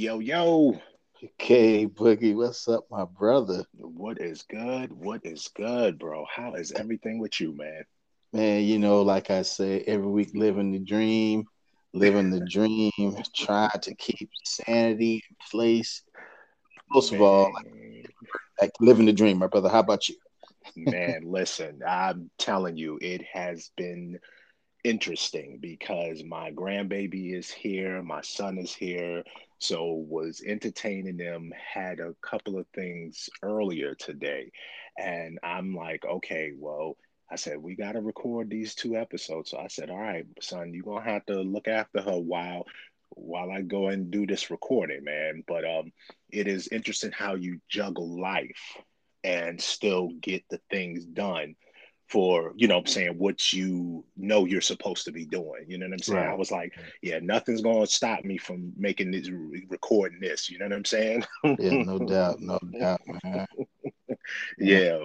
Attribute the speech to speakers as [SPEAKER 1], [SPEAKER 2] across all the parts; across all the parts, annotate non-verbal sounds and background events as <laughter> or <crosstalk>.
[SPEAKER 1] Yo, yo.
[SPEAKER 2] Okay, Boogie, what's up, my brother?
[SPEAKER 1] What is good? What is good, bro? How is everything with you, man?
[SPEAKER 2] Man, you know, like I say, every week living the dream, living the <laughs> dream, trying to keep sanity in place. Most of all, like, like living the dream, my brother. How about you?
[SPEAKER 1] man, listen, I'm telling you, it has been interesting because my grandbaby is here, my son is here, so was entertaining them, had a couple of things earlier today, and I'm like, okay, well, I said we got to record these two episodes. So I said, all right, son, you're gonna have to look after her while while I go and do this recording, man. But um, it is interesting how you juggle life and still get the things done for you know I'm saying what you know you're supposed to be doing. You know what I'm saying? Right. I was like, yeah, nothing's gonna stop me from making this recording this. You know what I'm saying?
[SPEAKER 2] yeah, no <laughs> doubt, no doubt, man. <laughs>
[SPEAKER 1] yeah.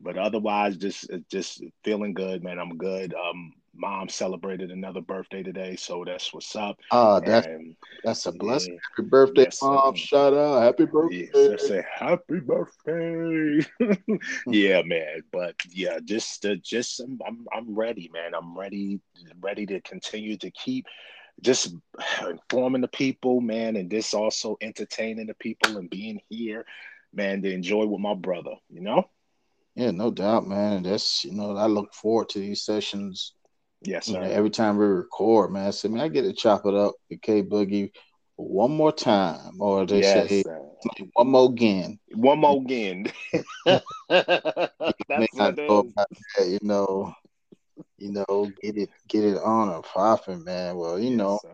[SPEAKER 1] But otherwise, just just feeling good, man. I'm good. Um, mom celebrated another birthday today, so that's what's up.
[SPEAKER 2] Oh, that's and, that's a blessing. Yeah, happy birthday, yes, mom! Shout out, happy birthday!
[SPEAKER 1] Yeah, say happy birthday. <laughs> yeah, man. But yeah, just uh, just I'm I'm ready, man. I'm ready ready to continue to keep just informing the people, man, and this also entertaining the people and being here, man, to enjoy with my brother. You know.
[SPEAKER 2] Yeah, no doubt, man. That's you know I look forward to these sessions
[SPEAKER 1] Yes,
[SPEAKER 2] sir. You know, every time we record, man, I say, man, I get to chop it up with K Boogie one more time, or they yes, say one more again.
[SPEAKER 1] One more again. <laughs> <laughs> That's
[SPEAKER 2] what that, you know, you know, get it, get it on or popping, man. Well, you yes, know, sir.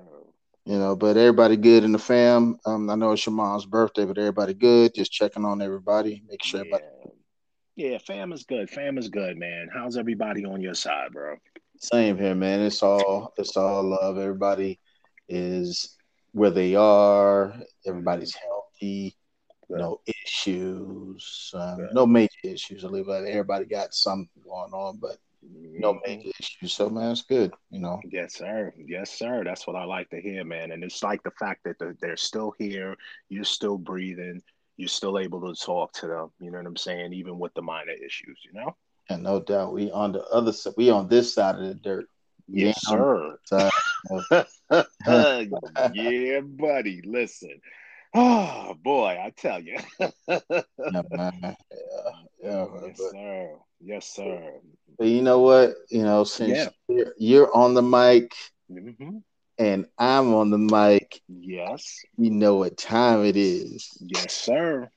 [SPEAKER 2] you know, but everybody good in the fam. Um, I know it's your mom's birthday, but everybody good. Just checking on everybody, make sure
[SPEAKER 1] yeah.
[SPEAKER 2] everybody.
[SPEAKER 1] Yeah, fam is good. Fam is good, man. How's everybody on your side, bro?
[SPEAKER 2] Same here, man. It's all it's all love. Everybody is where they are. Everybody's healthy. No issues. Um, no major issues. I believe everybody got something going on, but no mm-hmm. major issues. So man, it's good. You know.
[SPEAKER 1] Yes, sir. Yes, sir. That's what I like to hear, man. And it's like the fact that they're still here. You're still breathing. You're still able to talk to them. You know what I'm saying? Even with the minor issues. You know.
[SPEAKER 2] And no doubt, we on the other side. We on this side of the dirt.
[SPEAKER 1] Yes, sir. <laughs> <laughs> yeah, buddy. Listen. Oh boy, I tell you. <laughs> yeah.
[SPEAKER 2] Yeah, yeah,
[SPEAKER 1] yes, but, sir. Yes, sir.
[SPEAKER 2] But you know what? You know, since yeah. you're, you're, on the mic mm-hmm. and I'm on the mic,
[SPEAKER 1] yes,
[SPEAKER 2] you know what time it is.
[SPEAKER 1] Yes, sir.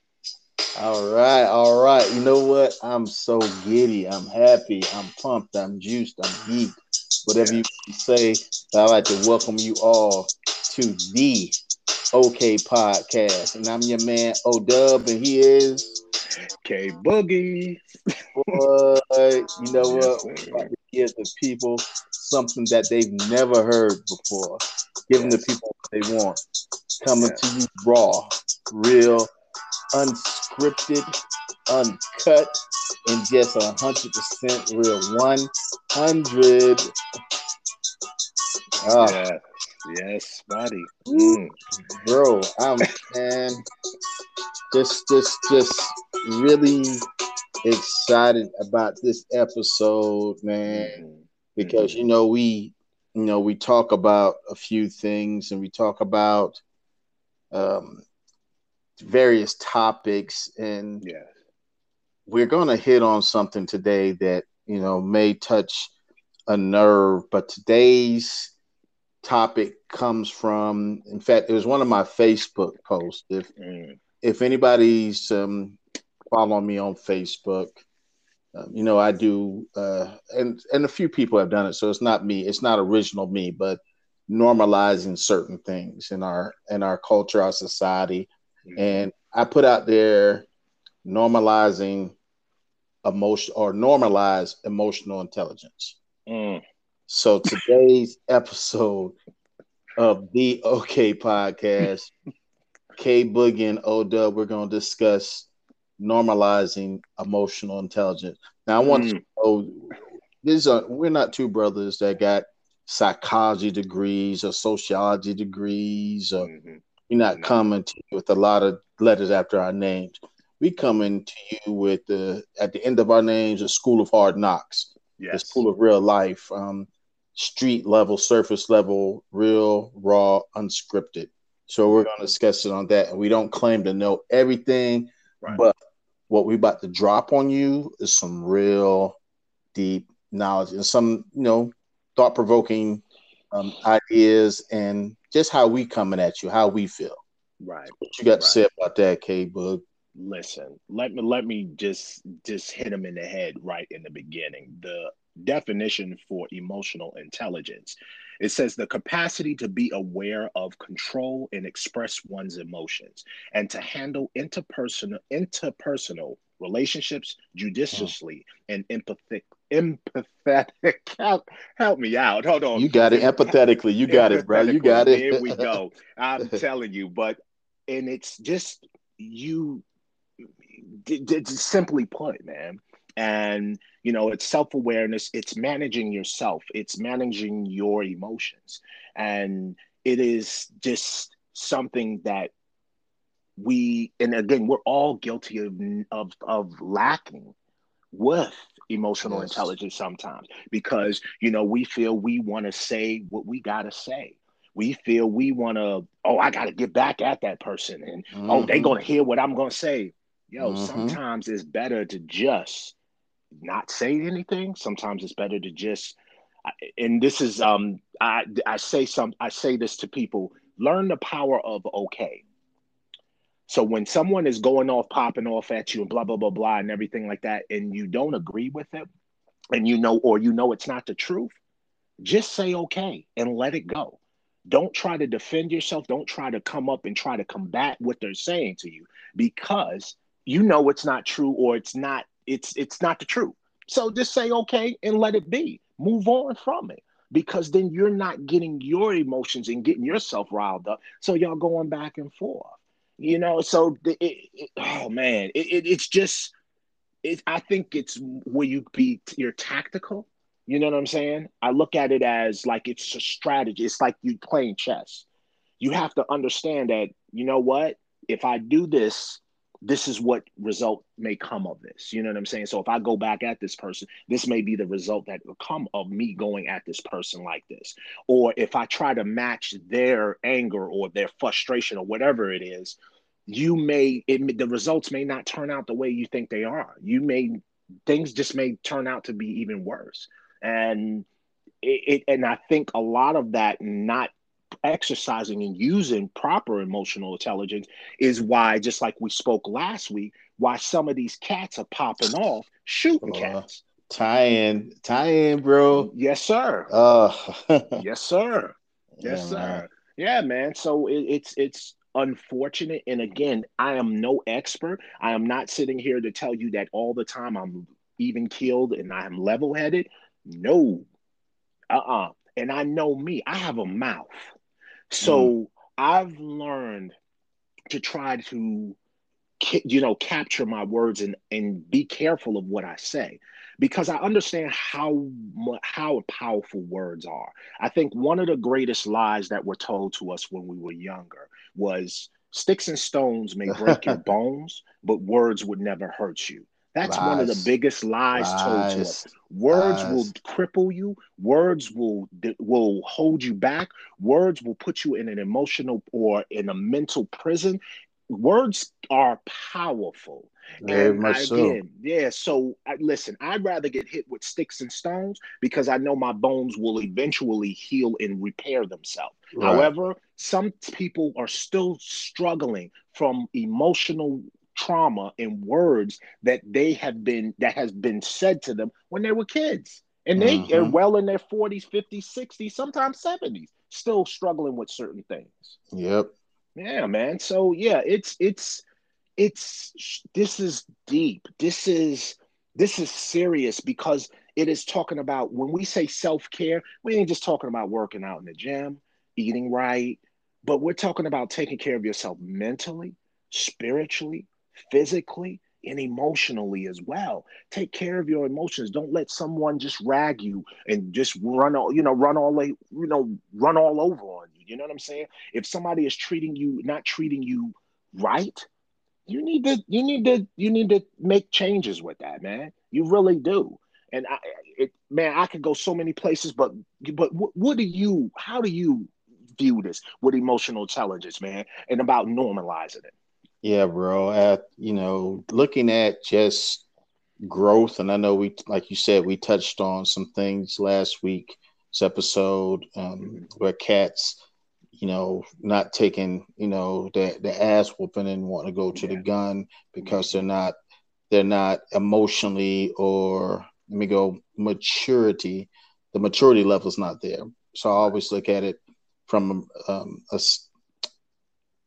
[SPEAKER 2] All right, all right. You know what? I'm so giddy. I'm happy. I'm pumped. I'm juiced. I'm geeked. Whatever you say. I'd like to welcome you all to the OK Podcast. And I'm your man O Dub, and he is
[SPEAKER 1] K Boogie.
[SPEAKER 2] Boy, you know what? Give the people something that they've never heard before. Giving yes. the people what they want. Coming yes. to you raw, real, unscripted, uncut, and just a hundred percent real. One hundred.
[SPEAKER 1] Oh. Yes, yes, buddy. Mm.
[SPEAKER 2] Bro, I'm man, just, just, just really excited about this episode, man, mm-hmm. because you know we, you know, we talk about a few things, and we talk about um, various topics and
[SPEAKER 1] yeah
[SPEAKER 2] we're going to hit on something today that you know may touch a nerve but today's topic comes from in fact it was one of my facebook posts if mm. if anybody's um, following me on facebook um, you know i do uh, and and a few people have done it so it's not me it's not original me but normalizing certain things in our in our culture our society. And I put out there normalizing emotion or normalize emotional intelligence.
[SPEAKER 1] Mm.
[SPEAKER 2] So today's <laughs> episode of the OK podcast, <laughs> K Boogie and O Dub, we're going to discuss normalizing emotional intelligence. Now, I want mm. to know these are we're not two brothers that got psychology degrees or sociology degrees or mm-hmm We're not no. coming to you with a lot of letters after our names. We coming to you with the at the end of our names a school of hard knocks, yes. the school of real life, um, street level, surface level, real, raw, unscripted. So we're going to discuss it on that, and we don't claim to know everything, right. but what we about to drop on you is some real deep knowledge and some you know thought provoking um, ideas and just how we coming at you, how we feel.
[SPEAKER 1] Right.
[SPEAKER 2] What you got
[SPEAKER 1] right.
[SPEAKER 2] to say about that, K Boog?
[SPEAKER 1] Listen, let me let me just just hit him in the head right in the beginning. The definition for emotional intelligence. It says the capacity to be aware of, control, and express one's emotions, and to handle interpersonal interpersonal relationships hmm. judiciously oh. and empathic empathetic. <laughs> Help, help me out. Hold on.
[SPEAKER 2] You got it empathetically. You got it, bro. You got it.
[SPEAKER 1] Here we go. <laughs> I'm telling you, but and it's just you. simply put, man. And you know, it's self awareness. It's managing yourself. It's managing your emotions, and it is just something that we and again we're all guilty of of, of lacking with emotional yes. intelligence sometimes because you know we feel we want to say what we got to say we feel we want to oh i got to get back at that person and mm-hmm. oh they going to hear what i'm going to say yo mm-hmm. sometimes it's better to just not say anything sometimes it's better to just and this is um i i say some i say this to people learn the power of okay so when someone is going off, popping off at you and blah, blah, blah, blah, and everything like that, and you don't agree with it, and you know, or you know it's not the truth, just say okay and let it go. Don't try to defend yourself. Don't try to come up and try to combat what they're saying to you because you know it's not true or it's not, it's it's not the truth. So just say okay and let it be. Move on from it because then you're not getting your emotions and getting yourself riled up. So y'all going back and forth you know so it, it, oh man it, it's just it, i think it's where you be you're tactical you know what i'm saying? I look at it as like it's a strategy it's like you playing chess. You have to understand that you know what? If i do this this is what result may come of this. You know what I'm saying? So if I go back at this person, this may be the result that will come of me going at this person like this. Or if I try to match their anger or their frustration or whatever it is, you may it, the results may not turn out the way you think they are. You may things just may turn out to be even worse. And it, it and I think a lot of that not exercising and using proper emotional intelligence is why, just like we spoke last week, why some of these cats are popping off shooting uh, cats.
[SPEAKER 2] Tie in, tie in, bro.
[SPEAKER 1] Yes, sir.
[SPEAKER 2] Uh, <laughs>
[SPEAKER 1] yes, sir. Yes, yeah, sir. Man. Yeah, man. So it, it's it's unfortunate, and again, I am no expert. I am not sitting here to tell you that all the time I'm even keeled and I am level headed. No, uh uh-uh. uh. And I know me. I have a mouth. So mm. I've learned to try to you know capture my words and and be careful of what I say because I understand how how powerful words are. I think one of the greatest lies that were told to us when we were younger was sticks and stones may break your <laughs> bones, but words would never hurt you. That's lies. one of the biggest lies, lies. told to us. Words lies. will cripple you. Words will will hold you back. Words will put you in an emotional or in a mental prison. Words are powerful.
[SPEAKER 2] Very and much again, so.
[SPEAKER 1] yeah. So I, listen, I'd rather get hit with sticks and stones because I know my bones will eventually heal and repair themselves. Right. However, some people are still struggling from emotional trauma and words that they have been that has been said to them when they were kids. And they mm-hmm. are well in their 40s 50s 60s sometimes 70s still struggling with certain things.
[SPEAKER 2] Yep.
[SPEAKER 1] Yeah man. So yeah it's it's it's this is deep. This is this is serious because it is talking about when we say self-care we ain't just talking about working out in the gym eating right but we're talking about taking care of yourself mentally spiritually physically and emotionally as well. Take care of your emotions. Don't let someone just rag you and just run all, you know, run all you know, run all over on you. You know what I'm saying? If somebody is treating you, not treating you right, you need to, you need to, you need to make changes with that, man. You really do. And I, it, man, I could go so many places, but, but what, what do you, how do you view this with emotional intelligence, man, and about normalizing it?
[SPEAKER 2] Yeah, bro. At you know, looking at just growth, and I know we, like you said, we touched on some things last week's episode um, where cats, you know, not taking, you know, the the ass whooping and want to go to yeah. the gun because they're not they're not emotionally or let me go maturity. The maturity level is not there. So I always look at it from um, a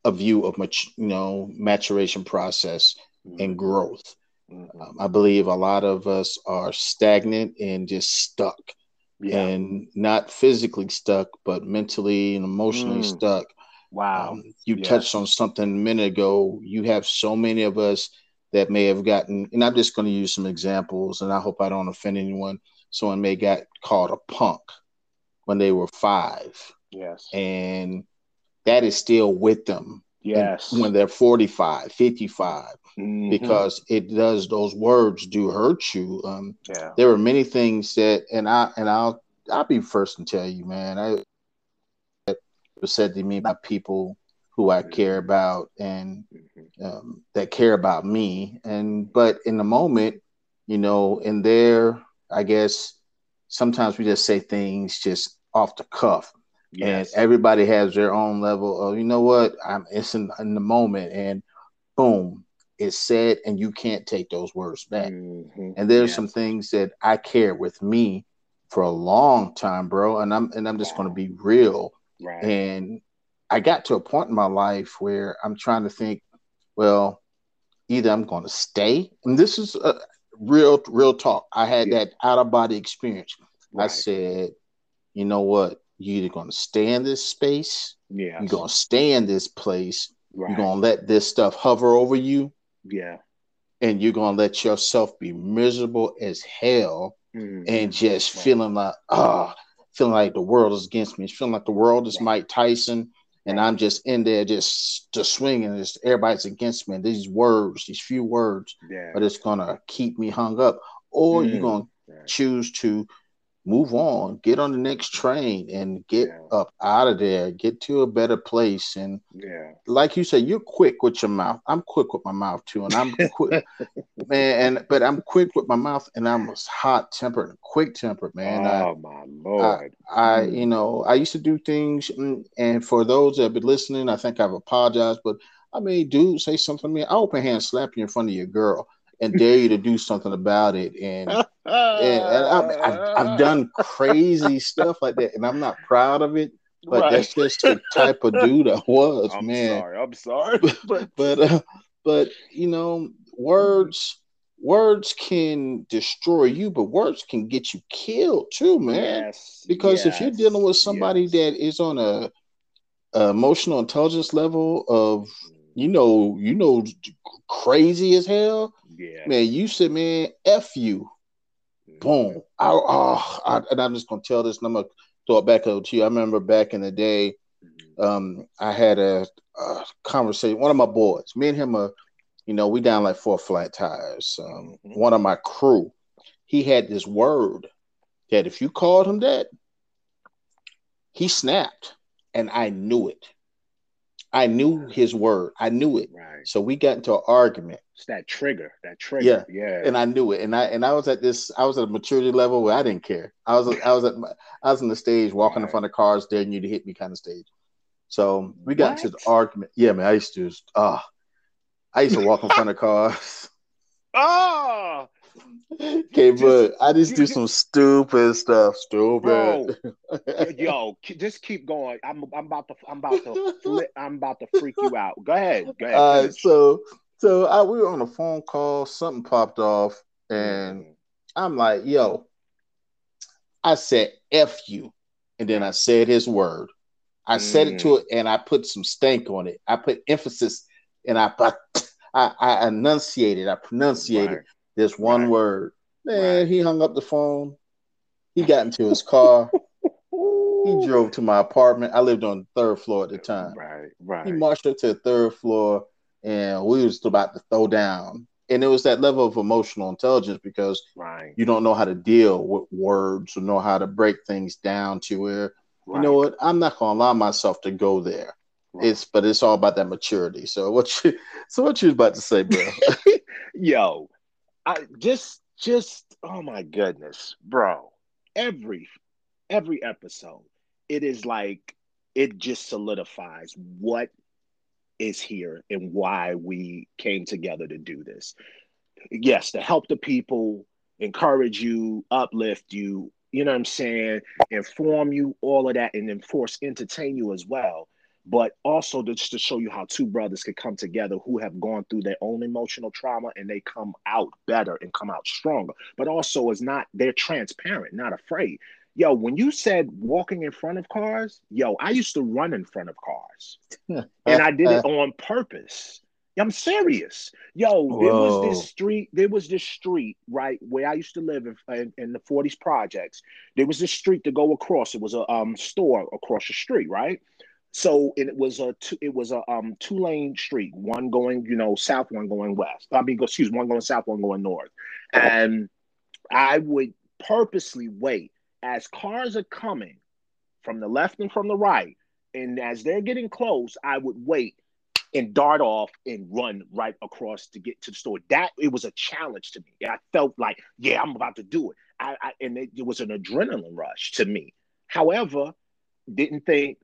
[SPEAKER 2] a view of much you know maturation process mm-hmm. and growth. Mm-hmm. Um, I believe a lot of us are stagnant and just stuck, yeah. and not physically stuck, but mentally and emotionally mm. stuck.
[SPEAKER 1] Wow.
[SPEAKER 2] Um, you yes. touched on something a minute ago. You have so many of us that may have gotten, and I'm just going to use some examples, and I hope I don't offend anyone. Someone may got called a punk when they were five.
[SPEAKER 1] Yes.
[SPEAKER 2] And that is still with them.
[SPEAKER 1] Yes.
[SPEAKER 2] When they're 45, 55, mm-hmm. because it does, those words do hurt you. Um, yeah. There are many things that, and I, and I'll, I'll be first to tell you, man, I, it was said to me by people who I care mm-hmm. about and mm-hmm. um, that care about me. And, but in the moment, you know, in there, I guess sometimes we just say things just off the cuff Yes. And everybody has their own level of, you know what, I'm it's in, in the moment and boom, it's said and you can't take those words back. Mm-hmm. And there's some things that I care with me for a long time, bro. And I'm and I'm just wow. gonna be real. Right. And I got to a point in my life where I'm trying to think, well, either I'm gonna stay, and this is a real real talk. I had yeah. that out of body experience. Right. I said, you know what? You're either going to stay in this space,
[SPEAKER 1] yeah,
[SPEAKER 2] you're going to stay in this place, right. you're going to let this stuff hover over you,
[SPEAKER 1] yeah,
[SPEAKER 2] and you're going to let yourself be miserable as hell mm-hmm. and just right. feeling like, ah, oh, feeling like the world is against me, feeling like the world is right. Mike Tyson. And I'm just in there, just just swinging. Just everybody's against me. And these words, these few words, yeah. but it's gonna keep me hung up. Or mm-hmm. you're gonna choose to move on, get on the next train and get yeah. up out of there, get to a better place. And
[SPEAKER 1] yeah,
[SPEAKER 2] like you said, you're quick with your mouth. I'm quick with my mouth too. And I'm quick, <laughs> man, and but I'm quick with my mouth and I'm hot tempered and quick tempered, man.
[SPEAKER 1] Oh I, my lord.
[SPEAKER 2] I, I, you know, I used to do things mm, and for those that have been listening, I think I've apologized, but I mean, dude, say something to me. I open hand slap you in front of your girl and dare you to do something about it. And, and, and I've, I've, done crazy <laughs> stuff like that, and I'm not proud of it. But right. that's just the type of dude I was, man.
[SPEAKER 1] I'm
[SPEAKER 2] man.
[SPEAKER 1] Sorry, I'm sorry,
[SPEAKER 2] but <laughs> but uh, but you know, words words can destroy you, but words can get you killed too, man. Yes, because yes, if you're dealing with somebody yes. that is on a, a emotional intelligence level of you know, you know, crazy as hell.
[SPEAKER 1] Yeah,
[SPEAKER 2] man, you said, man, f you. Boom. I, oh, I, and I'm just gonna tell this, and I'm gonna throw it back over to you. I remember back in the day, mm-hmm. um, I had a, a, conversation. One of my boys, me and him, are, you know, we down like four flat tires. Um, mm-hmm. One of my crew, he had this word that if you called him that, he snapped, and I knew it. I knew his word. I knew it.
[SPEAKER 1] Right.
[SPEAKER 2] So we got into an argument.
[SPEAKER 1] It's that trigger. That trigger. Yeah. Yeah.
[SPEAKER 2] And I knew it. And I and I was at this. I was at a maturity level where I didn't care. I was I was at my, I was on the stage walking right. in front of cars, daring you to hit me kind of stage. So we got what? into the argument. Yeah, man. I used to. Ah, uh, I used to walk in front of <laughs> cars.
[SPEAKER 1] Oh, <laughs>
[SPEAKER 2] Okay, but I just do some stupid stuff. Stupid.
[SPEAKER 1] Bro, <laughs> yo, just keep going. I'm I'm about to I'm about to flip, <laughs> I'm about to freak you out. Go ahead. Go ahead.
[SPEAKER 2] All right, so so I, we were on a phone call. Something popped off, and I'm like, "Yo," I said "f you," and then I said his word. I mm. said it to mm. it, and I put some stank on it. I put emphasis, and I I, I enunciated. I pronunciated. Right. This one right. word. Man, right. he hung up the phone. He got into his car. he <laughs> drove to my apartment. I lived on the third floor at the time.
[SPEAKER 1] Right, right.
[SPEAKER 2] He marched up to the third floor, and we was about to throw down. And it was that level of emotional intelligence because
[SPEAKER 1] right.
[SPEAKER 2] you don't know how to deal with words or know how to break things down to where right. you know what I'm not gonna allow myself to go there. Right. It's but it's all about that maturity. So what you <laughs> so what you was about to say, bro? <laughs>
[SPEAKER 1] Yo, I just just oh my goodness, bro. Every every episode, it is like it just solidifies what is here and why we came together to do this. Yes, to help the people, encourage you, uplift you, you know what I'm saying, inform you, all of that, and enforce, entertain you as well. But also just to show you how two brothers could come together who have gone through their own emotional trauma and they come out better and come out stronger. But also is not they're transparent, not afraid yo, when you said walking in front of cars, yo, I used to run in front of cars, <laughs> and I did it on purpose. I'm serious. Yo, Whoa. there was this street, there was this street, right, where I used to live in, in, in, the 40s projects. There was this street to go across. It was a um, store across the street, right? So it was a two, it was a um two lane street, one going, you know, south, one going west. I mean, excuse one going south, one going north. And I would purposely wait as cars are coming from the left and from the right, and as they're getting close, I would wait and dart off and run right across to get to the store. That it was a challenge to me. I felt like, yeah, I'm about to do it. I, I and it, it was an adrenaline rush to me. However, didn't think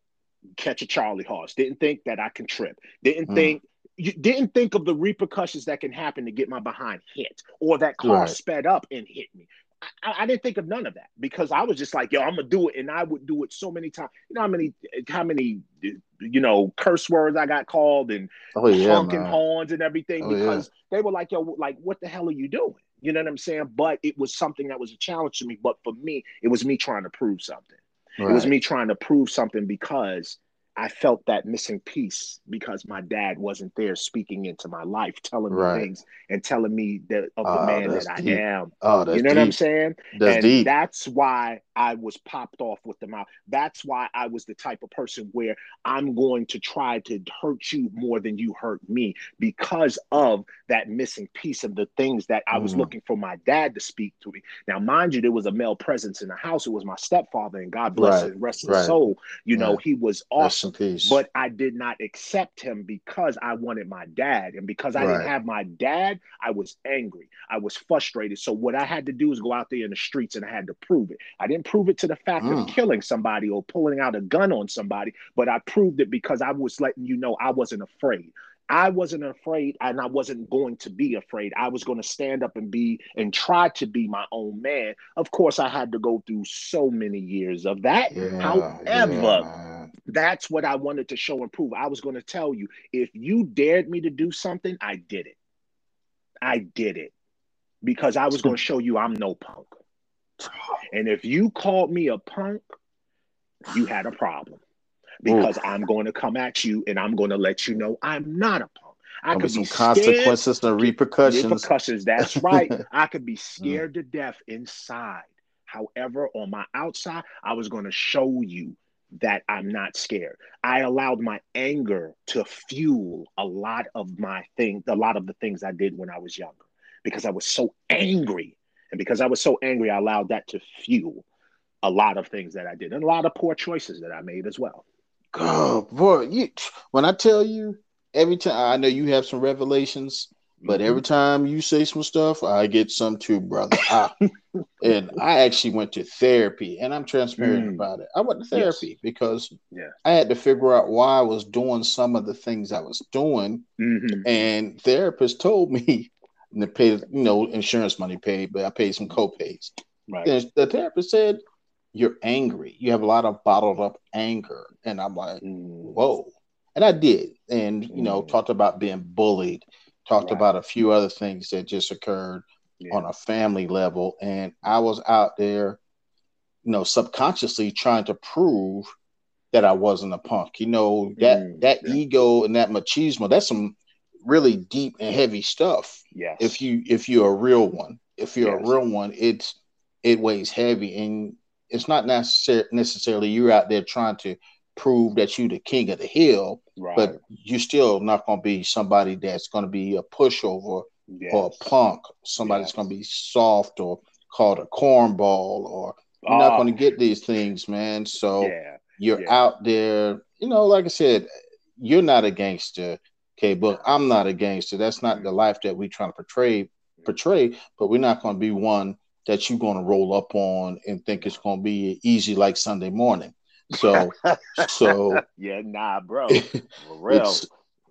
[SPEAKER 1] catch a Charlie horse. Didn't think that I can trip. Didn't mm. think you didn't think of the repercussions that can happen to get my behind hit or that car right. sped up and hit me. I, I, didn't think of none of that because I was just like, yo, I'm gonna do it, and I would do it so many times. You know how many, how many, you know, curse words I got called and oh, yeah, honking man. horns and everything oh, because yeah. they were like, yo, like, what the hell are you doing? You know what I'm saying? But it was something that was a challenge to me. But for me, it was me trying to prove something. Right. It was me trying to prove something because I felt that missing piece because my dad wasn't there speaking into my life, telling me things and telling me that of the oh, man that I am. Oh, you know deep. what I'm saying? That's and deep. that's why I was popped off with the mouth. That's why I was the type of person where I'm going to try to hurt you more than you hurt me because of that missing piece of the things that I was mm. looking for my dad to speak to me. Now, mind you, there was a male presence in the house. It was my stepfather, and God bless right. his rest right. his soul. You know, he was awesome. But I did not accept him because I wanted my dad. And because I right. didn't have my dad, I was angry. I was frustrated. So what I had to do was go out there in the streets and I had to prove it. I didn't prove it to the fact mm. of killing somebody or pulling out a gun on somebody, but I proved it because I was letting you know I wasn't afraid. I wasn't afraid and I wasn't going to be afraid. I was going to stand up and be and try to be my own man. Of course, I had to go through so many years of that. Yeah, However, yeah. that's what I wanted to show and prove. I was going to tell you if you dared me to do something, I did it. I did it because I was going <laughs> to show you I'm no punk. And if you called me a punk, you had a problem because Ooh. I'm going to come at you and I'm going to let you know I'm not a punk. I could be
[SPEAKER 2] consequences and repercussions.
[SPEAKER 1] Repercussions. That's right. <laughs> I could be mm. scared to death inside. However, on my outside, I was going to show you that I'm not scared. I allowed my anger to fuel a lot of my thing, a lot of the things I did when I was younger, because I was so angry. And because I was so angry, I allowed that to fuel a lot of things that I did and a lot of poor choices that I made as well.
[SPEAKER 2] God, boy, you, when I tell you every time, I know you have some revelations, but mm-hmm. every time you say some stuff, I get some too, brother. I, <laughs> and I actually went to therapy, and I'm transparent mm. about it. I went to therapy yes. because. I had to figure out why I was doing some of the things I was doing, mm-hmm. and therapist told me. And they paid, you know, insurance money paid, but I paid some co-pays. Right. And the therapist said, you're angry. You have a lot of bottled up anger. And I'm like, mm. whoa. And I did. And, you know, mm. talked about being bullied, talked right. about a few other things that just occurred yeah. on a family level. And I was out there, you know, subconsciously trying to prove that I wasn't a punk. You know, that mm. that yeah. ego and that machismo, that's some really deep and heavy stuff.
[SPEAKER 1] Yes.
[SPEAKER 2] If you if you're a real one. If you're yes. a real one, it's it weighs heavy and it's not necessar- necessarily you're out there trying to prove that you're the king of the hill, right. but you're still not going to be somebody that's going to be a pushover yes. or a punk. Somebody's yes. going to be soft or called a cornball, or you're not ah. going to get these things, man. So yeah. you're yeah. out there, you know, like I said, you're not a gangster. Okay, but I'm not a gangster. That's not the life that we trying to portray portray, but we're not going to be one that you're going to roll up on and think it's going to be easy like Sunday morning. So, <laughs> so
[SPEAKER 1] yeah, nah, bro, <laughs> for real.
[SPEAKER 2] It's,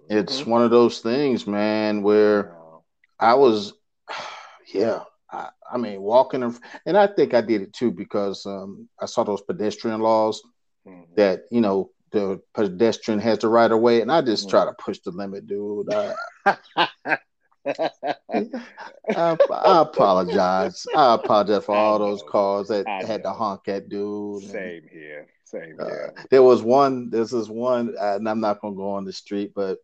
[SPEAKER 2] it's mm-hmm. one of those things, man, where I was, <sighs> yeah, I, I mean, walking, in, and I think I did it too because um, I saw those pedestrian laws mm-hmm. that you know the pedestrian has the right of way, and I just mm-hmm. try to push the limit, dude. I, <laughs> I, I, apologize. I apologize for all those cars that had to honk at dude.
[SPEAKER 1] Same here. Same uh, here.
[SPEAKER 2] Uh, there was one. This is one, and I'm not going to go on the street, but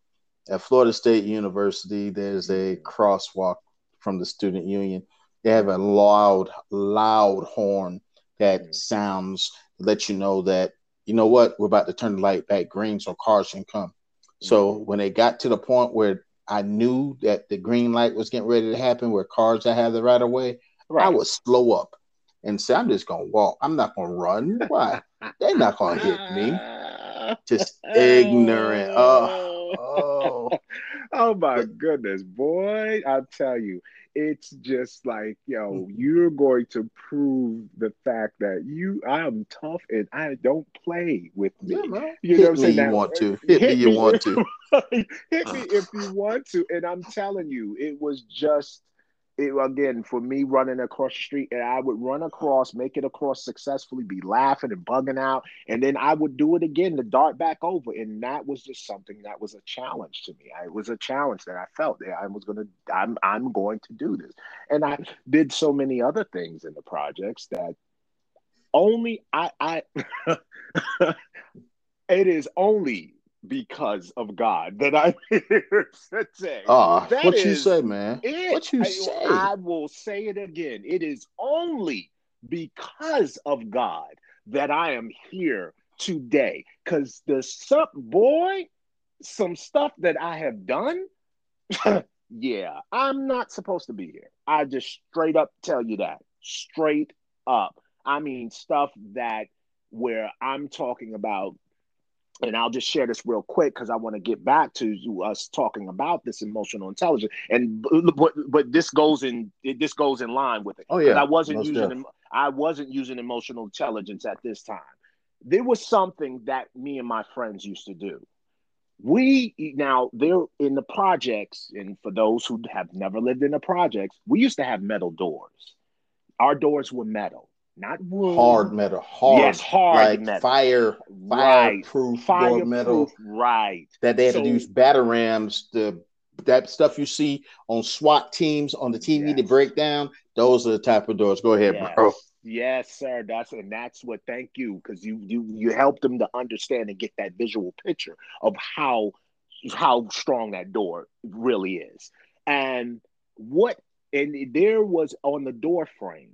[SPEAKER 2] at Florida State University, there's a mm-hmm. crosswalk from the student union. They have a loud, loud horn that mm-hmm. sounds let you know that you know what we're about to turn the light back green so cars can come. So mm-hmm. when they got to the point where I knew that the green light was getting ready to happen where cars that have the right of way, right. I would slow up and say, I'm just gonna walk. I'm not gonna run. Why? They're not gonna hit me. <laughs> Just ignorant. Oh,
[SPEAKER 1] oh. <laughs> oh my goodness, boy. I tell you, it's just like, yo, mm-hmm. you're going to prove the fact that you I am tough and I don't play with me.
[SPEAKER 2] Yeah, you know what I'm saying? You want to. Hit, hit me you want <laughs> to.
[SPEAKER 1] hit me if you want to. And I'm telling you, it was just it, again for me running across the street and I would run across, make it across successfully, be laughing and bugging out, and then I would do it again to dart back over, and that was just something that was a challenge to me. it was a challenge that I felt that I was gonna, I'm, I'm going to do this, and I did so many other things in the projects that only I, I, <laughs> it is only because of God that I'm <laughs> here today.
[SPEAKER 2] Ah, uh, what you say, man? It. What you say?
[SPEAKER 1] I, I will say it again. It is only because of God that I am here today. Cause the some boy, some stuff that I have done, <laughs> yeah, I'm not supposed to be here. I just straight up tell you that. Straight up. I mean, stuff that where I'm talking about and I'll just share this real quick because I want to get back to us talking about this emotional intelligence. And but but this goes in this goes in line with it.
[SPEAKER 2] Oh yeah,
[SPEAKER 1] I wasn't using I wasn't using emotional intelligence at this time. There was something that me and my friends used to do. We now they're in the projects, and for those who have never lived in the projects, we used to have metal doors. Our doors were metal not wood.
[SPEAKER 2] Hard metal. Hard. Yes,
[SPEAKER 1] hard like metal.
[SPEAKER 2] Fire, fireproof,
[SPEAKER 1] right. fireproof metal. Right.
[SPEAKER 2] That they had so, to use battering rams, the that stuff you see on SWAT teams on the TV yes. to break down. Those are the type of doors. Go ahead,
[SPEAKER 1] yes.
[SPEAKER 2] bro.
[SPEAKER 1] Yes, sir. That's and that's what. Thank you, because you you you helped them to understand and get that visual picture of how how strong that door really is, and what and there was on the door frame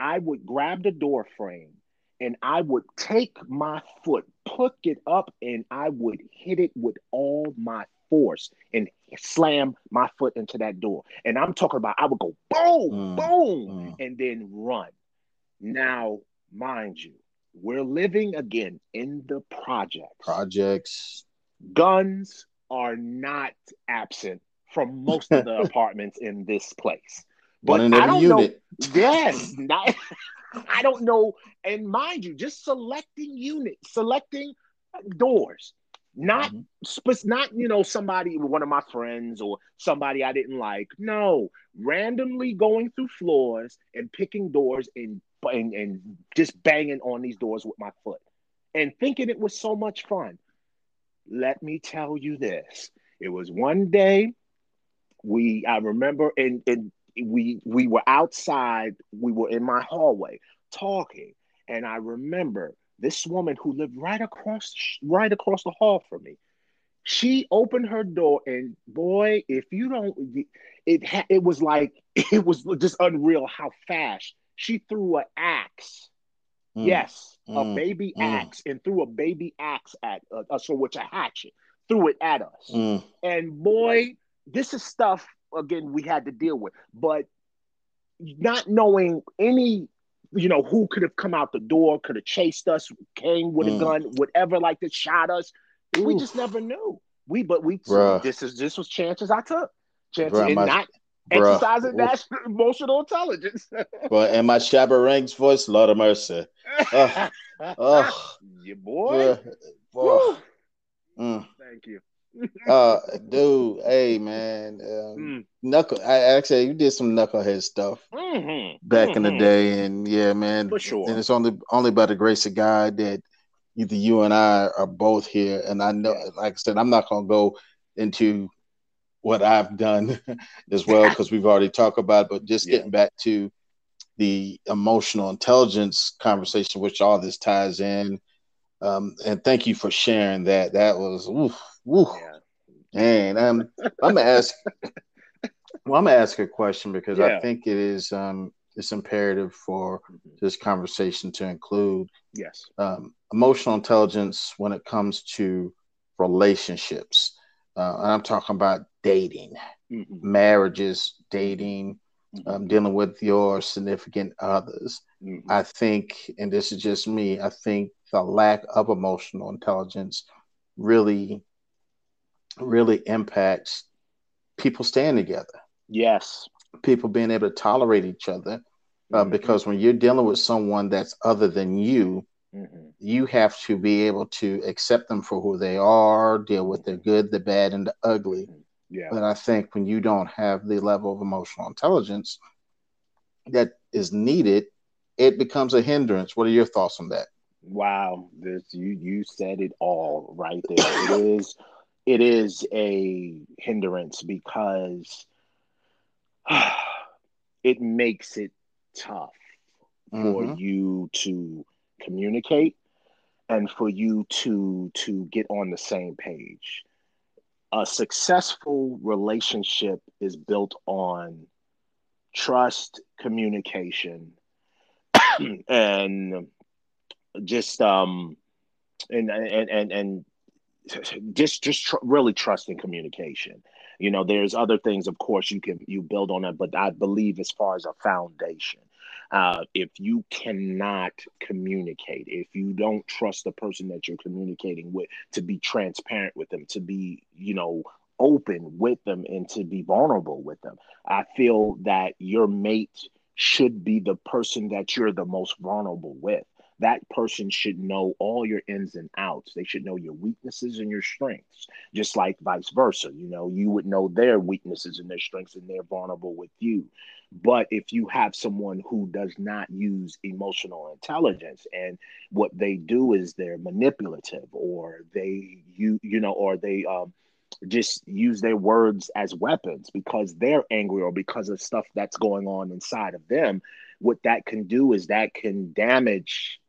[SPEAKER 1] I would grab the door frame and I would take my foot, put it up, and I would hit it with all my force and slam my foot into that door. And I'm talking about I would go boom, mm, boom, mm. and then run. Now, mind you, we're living again in the projects.
[SPEAKER 2] Projects.
[SPEAKER 1] Guns are not absent from most of the <laughs> apartments in this place.
[SPEAKER 2] One in every unit.
[SPEAKER 1] Know, yes. Not, <laughs> I don't know. And mind you, just selecting units, selecting doors, not mm-hmm. not you know somebody one of my friends or somebody I didn't like. No, randomly going through floors and picking doors and and, and just banging on these doors with my foot and thinking it was so much fun. Let me tell you this. It was one day we I remember and and we we were outside we were in my hallway talking and i remember this woman who lived right across right across the hall from me she opened her door and boy if you don't it it was like <laughs> it was just unreal how fast she threw an axe Mm. Yes, mm. a baby mm. axe and threw a baby axe at us, uh, or which a hatchet threw it at us. Mm. And boy, this is stuff again we had to deal with. But not knowing any, you know, who could have come out the door, could have chased us, came with a mm. gun, whatever, like that shot us. Oof. We just never knew. We but we Bruh. this is this was chances I took. Chances Bruh, and my, not Bruh. exercising that <laughs> emotional intelligence.
[SPEAKER 2] well, and my Shabba Ranks voice, Lord of mercy. <laughs> Uh,
[SPEAKER 1] oh, your boy.
[SPEAKER 2] boy. Mm.
[SPEAKER 1] Thank you.
[SPEAKER 2] Uh, dude, hey man, um, mm. knuckle. I actually you did some knucklehead stuff mm-hmm. back mm-hmm. in the mm-hmm. day, and yeah, man,
[SPEAKER 1] for sure.
[SPEAKER 2] And it's only only by the grace of God that either you and I are both here. And I know, like I said, I'm not gonna go into what I've done <laughs> as well because we've already talked about. It, but just yeah. getting back to the emotional intelligence conversation, which all this ties in. Um, and thank you for sharing that. That was oof, oof. Yeah. And um, I'm gonna ask. <laughs> Well, I'm gonna ask a question because yeah. I think it is um, it's imperative for mm-hmm. this conversation to include
[SPEAKER 1] yes
[SPEAKER 2] um, emotional intelligence when it comes to relationships. Uh, and I'm talking about dating, mm-hmm. marriages, dating, mm-hmm. um, dealing with your significant others. Mm-hmm. I think, and this is just me, I think the lack of emotional intelligence really, really impacts people staying together.
[SPEAKER 1] Yes.
[SPEAKER 2] People being able to tolerate each other. Uh, mm-hmm. because when you're dealing with someone that's other than you, mm-hmm. you have to be able to accept them for who they are, deal with the good, the bad, and the ugly.
[SPEAKER 1] Yeah.
[SPEAKER 2] But I think when you don't have the level of emotional intelligence that is needed, it becomes a hindrance. What are your thoughts on that?
[SPEAKER 1] Wow, this you you said it all right there. it <coughs> is it is a hindrance because <sighs> it makes it tough for mm-hmm. you to communicate and for you to to get on the same page a successful relationship is built on trust, communication, <clears throat> and just um and and and and just just tr- really trusting communication. You know, there's other things, of course, you can you build on it, but I believe as far as a foundation, uh, if you cannot communicate, if you don't trust the person that you're communicating with to be transparent with them, to be, you know, open with them and to be vulnerable with them, I feel that your mate should be the person that you're the most vulnerable with that person should know all your ins and outs. They should know your weaknesses and your strengths, just like vice versa. You know, you would know their weaknesses and their strengths, and they're vulnerable with you. But if you have someone who does not use emotional intelligence and what they do is they're manipulative or they you you know or they um just use their words as weapons because they're angry or because of stuff that's going on inside of them what that can do is that can damage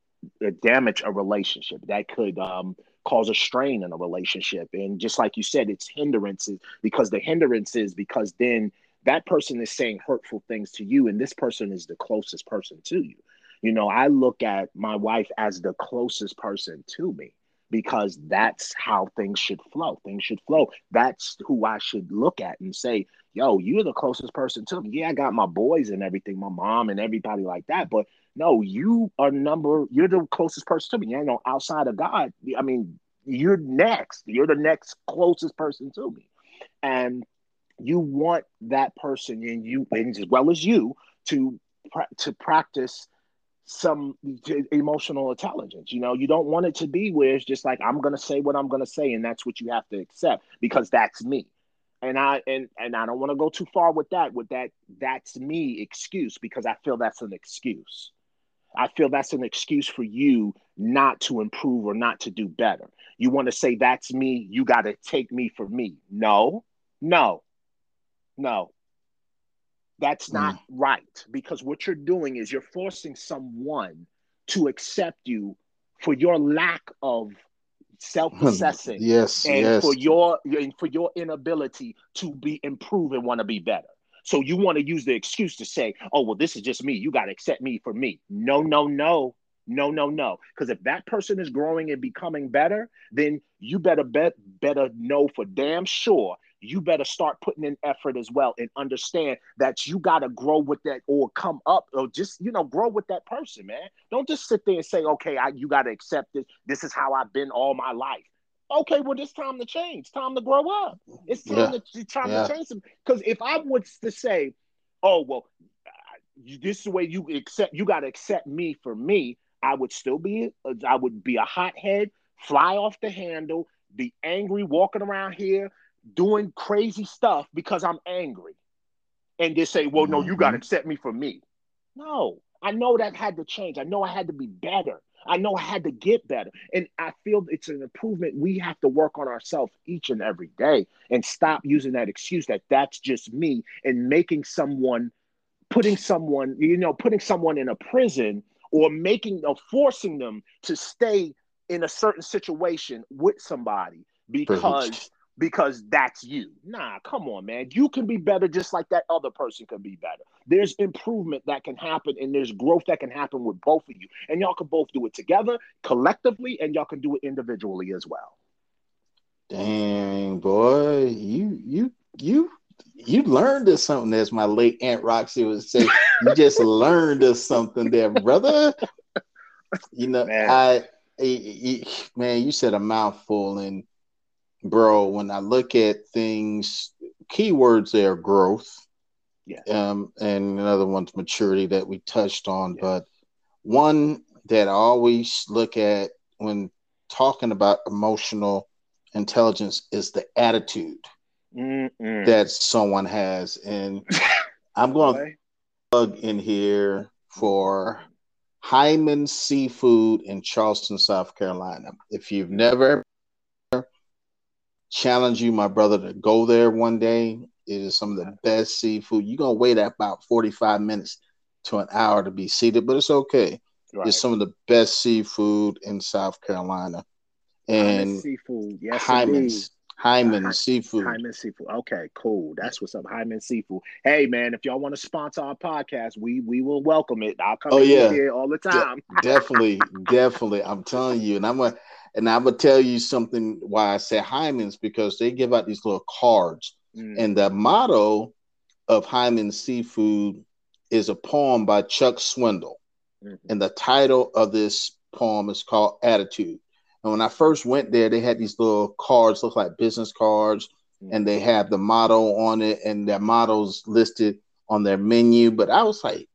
[SPEAKER 1] damage a relationship that could um, cause a strain in a relationship. And just like you said it's hindrances because the hindrances because then that person is saying hurtful things to you and this person is the closest person to you. You know i look at my wife as the closest person to me because that's how things should flow. Things should flow. That's who i should look at and say yo you're the closest person to me. Yeah i got my boys and everything my mom and everybody like that but no, you are number. You're the closest person to me. You know, outside of God, I mean, you're next. You're the next closest person to me, and you want that person and you, and as well as you, to to practice some emotional intelligence. You know, you don't want it to be where it's just like I'm going to say what I'm going to say, and that's what you have to accept because that's me. And I and and I don't want to go too far with that with that that's me excuse because I feel that's an excuse. I feel that's an excuse for you not to improve or not to do better. You want to say that's me, you got to take me for me. No, no, no. That's not mm. right because what you're doing is you're forcing someone to accept you for your lack of self-assessing <laughs>
[SPEAKER 2] yes
[SPEAKER 1] and
[SPEAKER 2] yes.
[SPEAKER 1] for your and for your inability to be improve and want to be better so you want to use the excuse to say, oh, well, this is just me. You got to accept me for me. No, no, no. No, no, no. Because if that person is growing and becoming better, then you better bet better know for damn sure you better start putting in effort as well and understand that you got to grow with that or come up or just you know grow with that person man don't just sit there and say okay I, you got to accept this this is how i've been all my life okay well it's time to change time to grow up it's time, yeah. to, time yeah. to change them because if i was to say oh well this is the way you accept you got to accept me for me i would still be i would be a hothead fly off the handle be angry walking around here doing crazy stuff because i'm angry and just say well no you got to mm-hmm. accept me for me no i know that had to change i know i had to be better i know i had to get better. And i feel it's an improvement we have to work on ourselves each and every day and stop using that excuse that that's just me and making someone putting someone, you know, putting someone in a prison or making or forcing them to stay in a certain situation with somebody because because that's you. Nah, come on, man. You can be better just like that other person can be better. There's improvement that can happen and there's growth that can happen with both of you. And y'all can both do it together, collectively, and y'all can do it individually as well.
[SPEAKER 2] Dang, boy. You you you you learned of something, as my late Aunt Roxy would say. you just <laughs> learned of something there, brother. You know, man. I, I, man, you said a mouthful, and bro, when I look at things, keywords there growth, yeah, um, and another one's maturity that we touched on, yeah. but one that I always look at when talking about emotional intelligence is the attitude Mm-mm. that someone has. And <laughs> I'm going to plug in here for Hyman Seafood in Charleston, South Carolina. If you've never challenge you, my brother, to go there one day. It is some of the best seafood. You're gonna wait about 45 minutes to an hour to be seated, but it's okay. Right. It's some of the best seafood in South Carolina. And
[SPEAKER 1] seafood, yes,
[SPEAKER 2] Hyman's. Hyman uh, Seafood.
[SPEAKER 1] Hyman Seafood. Okay, cool. That's what's up. Hyman Seafood. Hey man, if y'all want to sponsor our podcast, we we will welcome it. I'll come oh, yeah. here all the time.
[SPEAKER 2] De- <laughs> definitely, definitely. I'm telling you, and I'm gonna and I'm gonna tell you something why I say Hyman's because they give out these little cards, mm. and the motto of Hyman Seafood is a poem by Chuck Swindoll, mm-hmm. and the title of this poem is called Attitude. And when I first went there, they had these little cards, look like business cards, mm-hmm. and they have the motto on it, and their mottos listed on their menu. But I was like,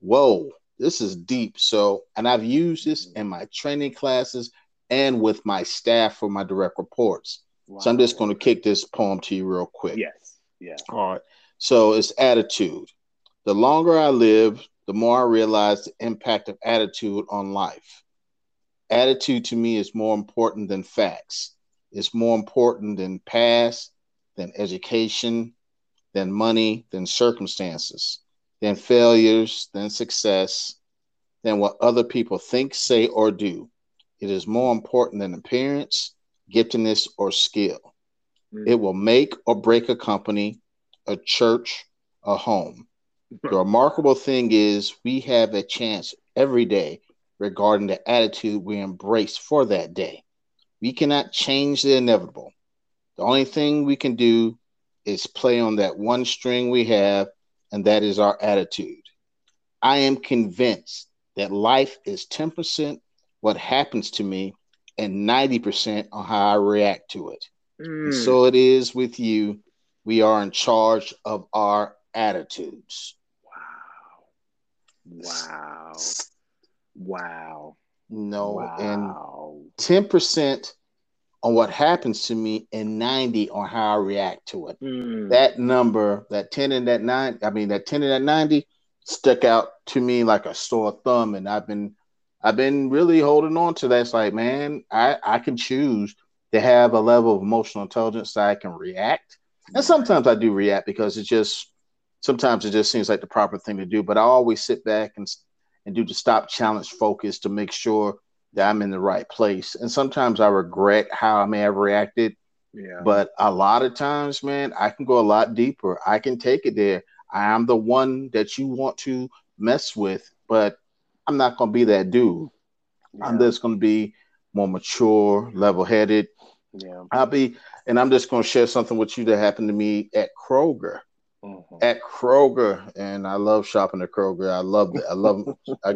[SPEAKER 2] whoa, this is deep. So, and I've used this mm-hmm. in my training classes and with my staff for my direct reports. Wow. So I'm just going to kick this poem to you real quick.
[SPEAKER 1] Yes. Yeah.
[SPEAKER 2] All right. So it's attitude. The longer I live, the more I realize the impact of attitude on life attitude to me is more important than facts. It's more important than past, than education, than money, than circumstances, than failures, than success, than what other people think, say, or do. It is more important than appearance, giftedness, or skill. Mm. It will make or break a company, a church, a home. the remarkable thing is, we have a chance every day regarding the attitude we embrace for that day. We cannot change the inevitable. The only thing we can do is play on that one string we have, and that is our attitude. I am convinced that life is 10% what happens to me and 90% on how I react to it. Mm. so it is with you. We are in charge of our attitudes.
[SPEAKER 1] Wow. Wow. Wow.
[SPEAKER 2] No, wow. and 10% on what happens to me and 90 on how I react to it. Mm. That number, that 10 and that 9, I mean that 10 and that 90 stuck out to me like a sore thumb and I've been I've been really holding on to that. It's like, man, I I can choose to have a level of emotional intelligence that I can react. And sometimes I do react because it just sometimes it just seems like the proper thing to do, but I always sit back and and do the stop challenge focus to make sure that I'm in the right place. And sometimes I regret how I may have reacted. Yeah. But a lot of times, man, I can go a lot deeper. I can take it there. I am the one that you want to mess with, but I'm not going to be that dude. Yeah. I'm just going to be more mature, level headed.
[SPEAKER 1] Yeah.
[SPEAKER 2] I'll be, and I'm just going to share something with you that happened to me at Kroger. Mm-hmm. At Kroger, and I love shopping at Kroger. I love it. I love, <laughs> I,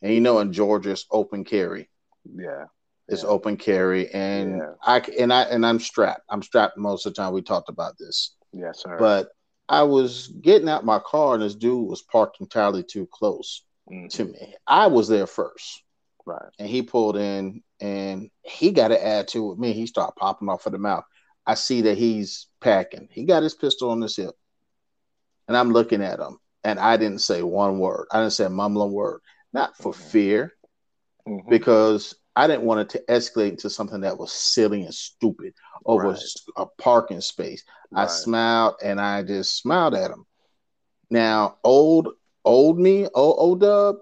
[SPEAKER 2] and you know, in Georgia, it's open carry.
[SPEAKER 1] Yeah,
[SPEAKER 2] it's yeah. open carry, and yeah. I and I and I'm strapped. I'm strapped most of the time. We talked about this.
[SPEAKER 1] Yes, sir.
[SPEAKER 2] But I was getting out my car, and this dude was parked entirely too close mm-hmm. to me. I was there first.
[SPEAKER 1] Right.
[SPEAKER 2] And he pulled in and he got an attitude with me. He started popping off of the mouth. I see that he's packing. He got his pistol on his hip. And I'm looking at him. And I didn't say one word. I didn't say a mumbling word. Not for mm-hmm. fear, mm-hmm. because I didn't want it to escalate into something that was silly and stupid over right. a, parking space. Right. I smiled and I just smiled at him. Now, old old me, oh, old dub,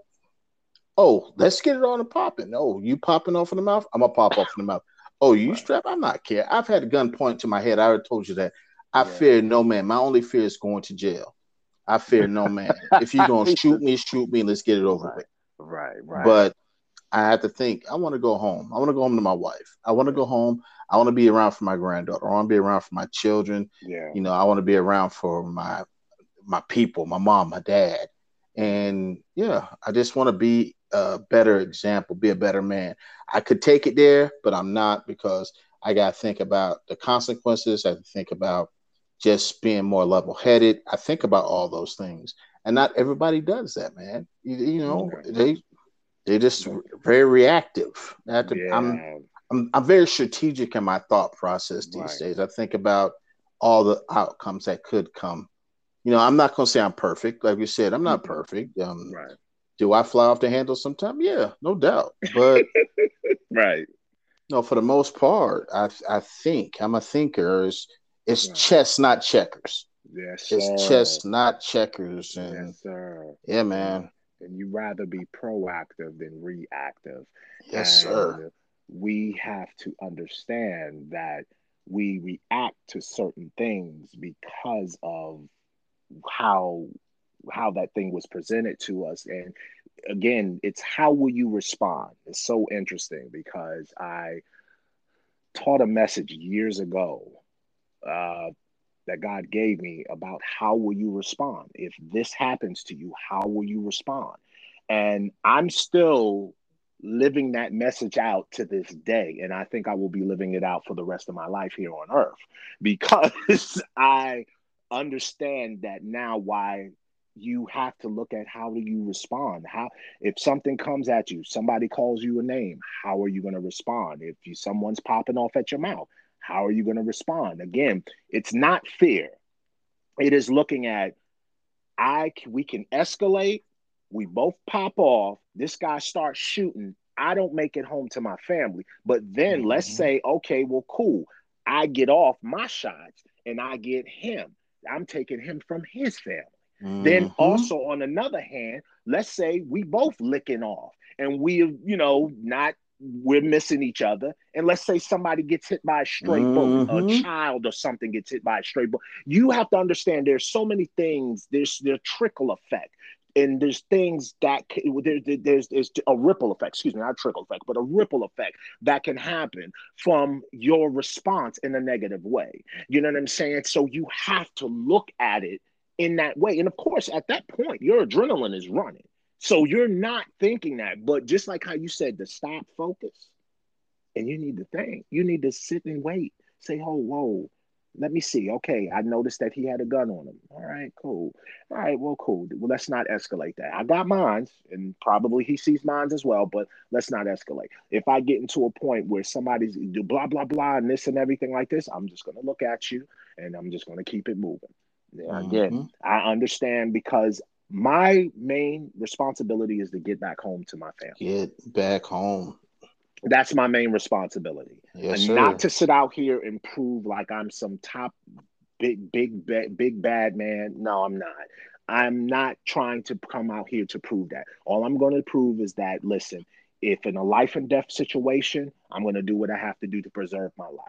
[SPEAKER 2] Oh, let's get it on and popping. Oh, you popping off in the mouth? I'm gonna pop off in the mouth. Oh, you strap? I'm not care. I've had a gun point to my head. I already told you that. I yeah. fear no man. My only fear is going to jail. I fear no man. if you're gonna <laughs> shoot me, shoot me. Let's get it over
[SPEAKER 1] right.
[SPEAKER 2] with.
[SPEAKER 1] Right, right.
[SPEAKER 2] But I have to think. I want to go home. I want to go home to my wife. I want to go home. I want to be around for my granddaughter. I want to be around for my children.
[SPEAKER 1] Yeah.
[SPEAKER 2] You know, I want to be around for my my people, my mom, my dad, and yeah, I just want to be a better example, be a better man. I could take it there, but I'm not because I got to think about the consequences. I think about just being more level headed. I think about all those things, and not everybody does that, man. You, you know, they they're just very reactive. To, yeah. I'm, I'm I'm very strategic in my thought process these right. days. I think about all the outcomes that could come. You know, I'm not going to say I'm perfect. Like you said, I'm not mm-hmm. perfect. Um,
[SPEAKER 1] right.
[SPEAKER 2] Do I fly off the handle sometimes? Yeah, no doubt. But <laughs>
[SPEAKER 1] right.
[SPEAKER 2] No, for the most part, I I think I'm a thinker. It's, it's right. chess, not checkers.
[SPEAKER 1] Yes,
[SPEAKER 2] sir. It's chess, not checkers. And
[SPEAKER 1] yes, sir.
[SPEAKER 2] Yeah, man.
[SPEAKER 1] And you rather be proactive than reactive.
[SPEAKER 2] Yes, and sir.
[SPEAKER 1] We have to understand that we react to certain things because of how how that thing was presented to us. And again it's how will you respond? It's so interesting because i taught a message years ago uh, that god gave me about how will you respond? If this happens to you how will you respond? And i'm still living that message out to this day. And i think i will be living it out for the rest of my life here on earth <laughs> because <laughs> i understand that now why you have to look at how do you respond? How if something comes at you somebody calls you a name how are you going to respond? If you, someone's popping off at your mouth how are you going to respond? Again it's not fear. It is looking at i we can escalate we both pop off this guy starts shooting i don't make it home to my family. But then mm-hmm. let's say okay well cool i get off my shots and i get him i'm taking him from his family Mm-hmm. Then also on another hand, let's say we both licking off and we, you know, not we're missing each other. And let's say somebody gets hit by a stray mm-hmm. bullet, a child or something gets hit by a stray bullet. You have to understand there's so many things, there's the trickle effect. And there's things that there, there's, there's a ripple effect, excuse me, not trickle effect, but a ripple effect that can happen from your response in a negative way. You know what I'm saying? So you have to look at it in that way. And of course, at that point, your adrenaline is running. So you're not thinking that. But just like how you said, to stop, focus, and you need to think. You need to sit and wait. Say, oh, whoa, let me see. Okay, I noticed that he had a gun on him. All right, cool. All right, well, cool. Well, let's not escalate that. I got mines, and probably he sees mines as well, but let's not escalate. If I get into a point where somebody's do blah, blah, blah, and this and everything like this, I'm just going to look at you and I'm just going to keep it moving. Mm-hmm. Again, I understand because my main responsibility is to get back home to my family.
[SPEAKER 2] Get back home.
[SPEAKER 1] That's my main responsibility.
[SPEAKER 2] Yes,
[SPEAKER 1] and not to sit out here and prove like I'm some top big, big, big, big bad man. No, I'm not. I'm not trying to come out here to prove that. All I'm going to prove is that, listen, if in a life and death situation, I'm going to do what I have to do to preserve my life.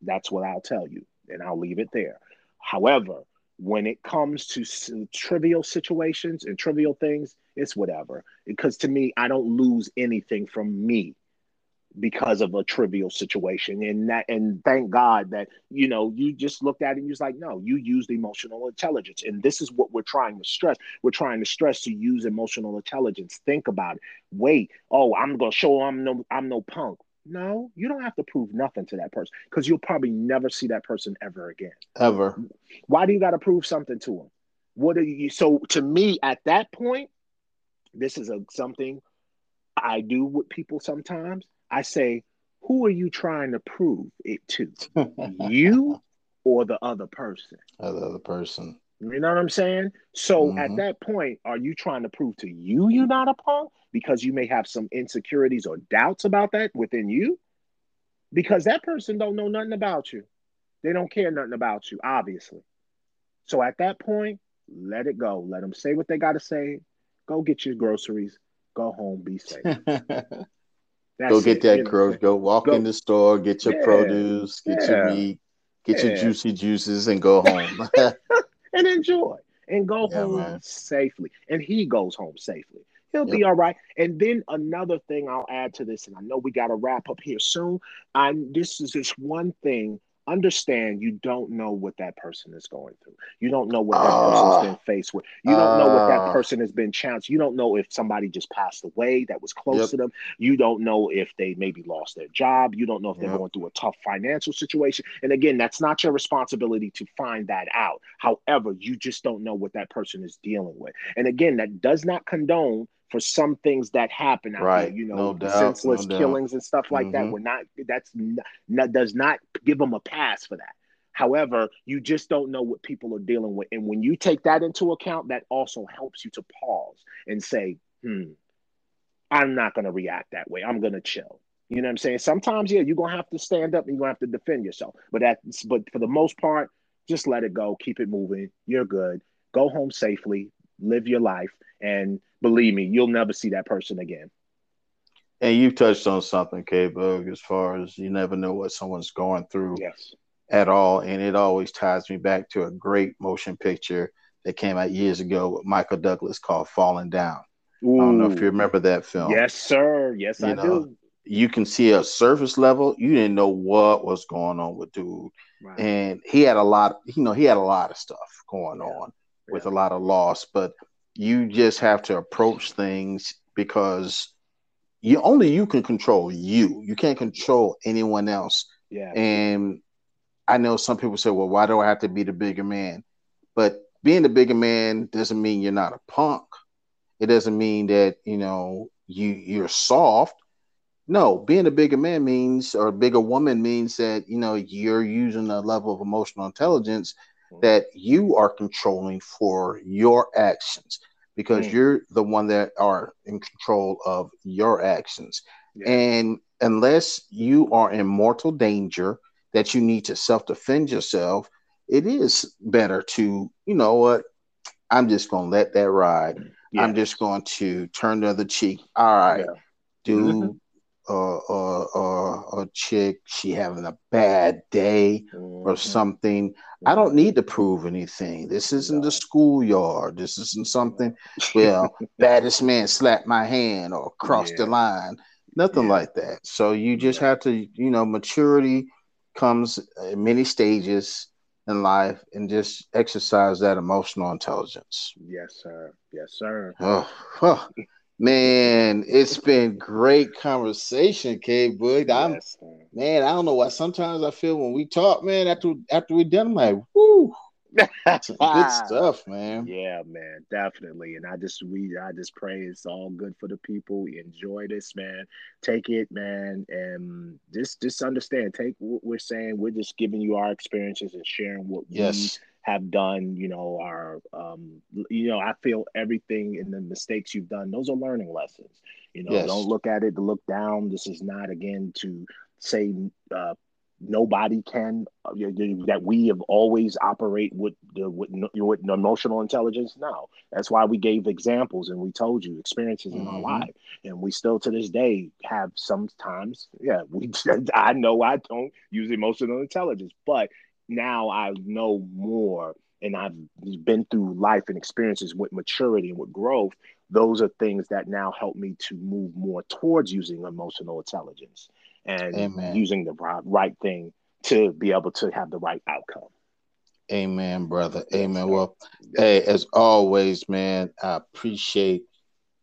[SPEAKER 1] That's what I'll tell you, and I'll leave it there. However, when it comes to s- trivial situations and trivial things, it's whatever. Because to me, I don't lose anything from me because of a trivial situation. And that and thank god that you know you just looked at it and you're like no you used emotional intelligence. And this is what we're trying to stress. We're trying to stress to use emotional intelligence. Think about it. Wait. Oh i'm gonna show i'm no i'm no punk. No you don't have to prove nothing to that person because you'll probably never see that person ever again.
[SPEAKER 2] Ever.
[SPEAKER 1] Why do you got to prove something to them what are you so to me at that point this is a something i do with people sometimes I say, who are you trying to prove it to? <laughs> you or the other person?
[SPEAKER 2] the other person.
[SPEAKER 1] You know what I'm saying? So mm-hmm. at that point, are you trying to prove to you you're not a punk because you may have some insecurities or doubts about that within you? Because that person don't know nothing about you. They don't care nothing about you, obviously. So at that point, let it go. Let them say what they got to say. Go get your groceries. Go home. Be safe. <laughs>
[SPEAKER 2] That's go get it, that grocery. Go walk go, in the store, get your yeah, produce, get yeah, your meat, get yeah. your juicy juices, and go home <laughs>
[SPEAKER 1] and enjoy and go <laughs> home man. safely. And he goes home safely. He'll yep. be all right. And then another thing I'll add to this, and I know we got to wrap up here soon. I this is just one thing understand you don't know what that person is going through. You don't know what that uh, person's been faced with. You don't uh, know what that ah. person has been challenged. You don't know if somebody just passed away that was close yep. to them. You don't know if they maybe lost their job. You don't know if they're yep. going through a tough financial situation. And again, that's not your responsibility to find that out. However, you just don't know what that person is dealing with. And again, that does not condone for some things that happen out right. there, you know, no doubt, senseless no killings and stuff like mm-hmm. that. We're not that's not, does not give them a pass for that. However, you just don't know what people are dealing with. And when you take that into account, that also helps you to pause and say, hmm, I'm not going to react that way. I'm going to chill. You know what I'm saying? Sometimes, yeah, you're going to have to stand up and you're going to have to defend yourself. But that's, but for the most part, just let it go. Keep it moving. You're good. Go home safely. Live your life. And believe me, you'll never see that person again.
[SPEAKER 2] And you touched on something, K Bug, as far as you never know what someone's going through
[SPEAKER 1] yes.
[SPEAKER 2] at all. And it always ties me back to a great motion picture that came out years ago with Michael Douglas called Falling Down. Ooh. I don't know if you remember that film.
[SPEAKER 1] Yes, sir. Yes, you I know, do.
[SPEAKER 2] You can see a surface level. You didn't know what was going on with dude, right. and he had a lot. You know, he had a lot of stuff going yeah. on with yeah. a lot of loss. But you just have to approach things because you only you can control you. You can't control anyone else.
[SPEAKER 1] Yeah.
[SPEAKER 2] And I know some people say, well, why do I have to be the bigger man? But being the bigger man doesn't mean you're not a punk. It doesn't mean that, you know, you you're soft. No, being a bigger man means or a bigger woman means that, you know, you're using a level of emotional intelligence that you are controlling for your actions because mm. you're the one that are in control of your actions. Yeah. And unless you are in mortal danger that you need to self defend yourself, it is better to, you know what, I'm just going to let that ride. Yeah. I'm just going to turn the other cheek. All right, yeah. do <laughs> mm-hmm uh, uh, a chick she having a bad day mm-hmm. or something. Mm-hmm. I don't need to prove anything. This isn't the schoolyard. This isn't something. Well, <laughs> baddest man slapped my hand or crossed yeah. the line. Nothing yeah. like that. So you just yeah. have to, you know, maturity comes in many stages in life and just exercise that emotional intelligence.
[SPEAKER 1] Yes, sir. Yes, sir.
[SPEAKER 2] Oh, oh. <laughs> Man, it's been great conversation, K Boog. I'm yes, man. man, I don't know why. Sometimes I feel when we talk, man, after after we're done, I'm like, whoo, good <laughs> stuff, man.
[SPEAKER 1] Yeah, man, definitely. And I just we I just pray it's all good for the people. Enjoy this, man. Take it, man, and just just understand. Take what we're saying. We're just giving you our experiences and sharing what yes. we have done, you know, are, um, you know, I feel everything in the mistakes you've done, those are learning lessons. You know, yes. don't look at it to look down. This is not, again, to say uh, nobody can, uh, that we have always operate with the with, with emotional intelligence. No, that's why we gave examples and we told you experiences mm-hmm. in our mm-hmm. life. And we still to this day have sometimes, yeah, we, <laughs> I know I don't use emotional intelligence, but now I know more and I've been through life and experiences with maturity and with growth, those are things that now help me to move more towards using emotional intelligence and Amen. using the right thing to be able to have the right outcome.
[SPEAKER 2] Amen, brother. Amen. Well, hey, as always, man, I appreciate,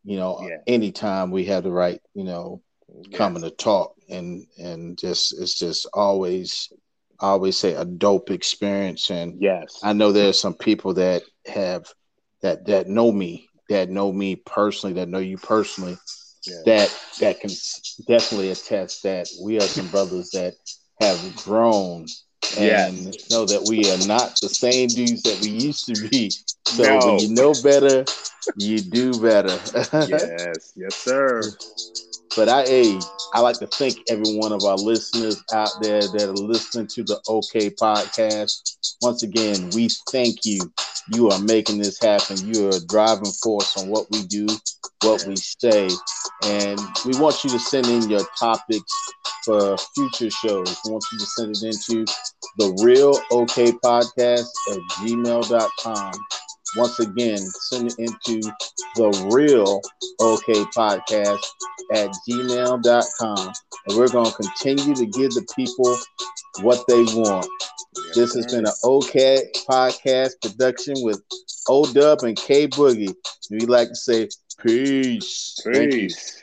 [SPEAKER 2] you know, yeah. anytime we have the right, you know, yes. coming to talk and and just it's just always I always say a dope experience. And
[SPEAKER 1] yes,
[SPEAKER 2] I know there's some people that have that that know me, that know me personally, that know you personally, that that can definitely attest that we are some brothers that have grown and know that we are not the same dudes that we used to be. So no. when you know better, you do better. <laughs>
[SPEAKER 1] yes, yes, sir.
[SPEAKER 2] But I, hey, I like to thank every one of our listeners out there that are listening to the OK podcast. Once again, we thank you. You are making this happen. You are a driving force on what we do, what we say. And we want you to send in your topics for future shows. We want you to send it into the real OK podcast at gmail.com. Once again, send it into the real OK podcast at gmail.com. And we're going to continue to give the people what they want. This has been an OK podcast production with O Dub and K Boogie. We like to say peace.
[SPEAKER 1] Peace.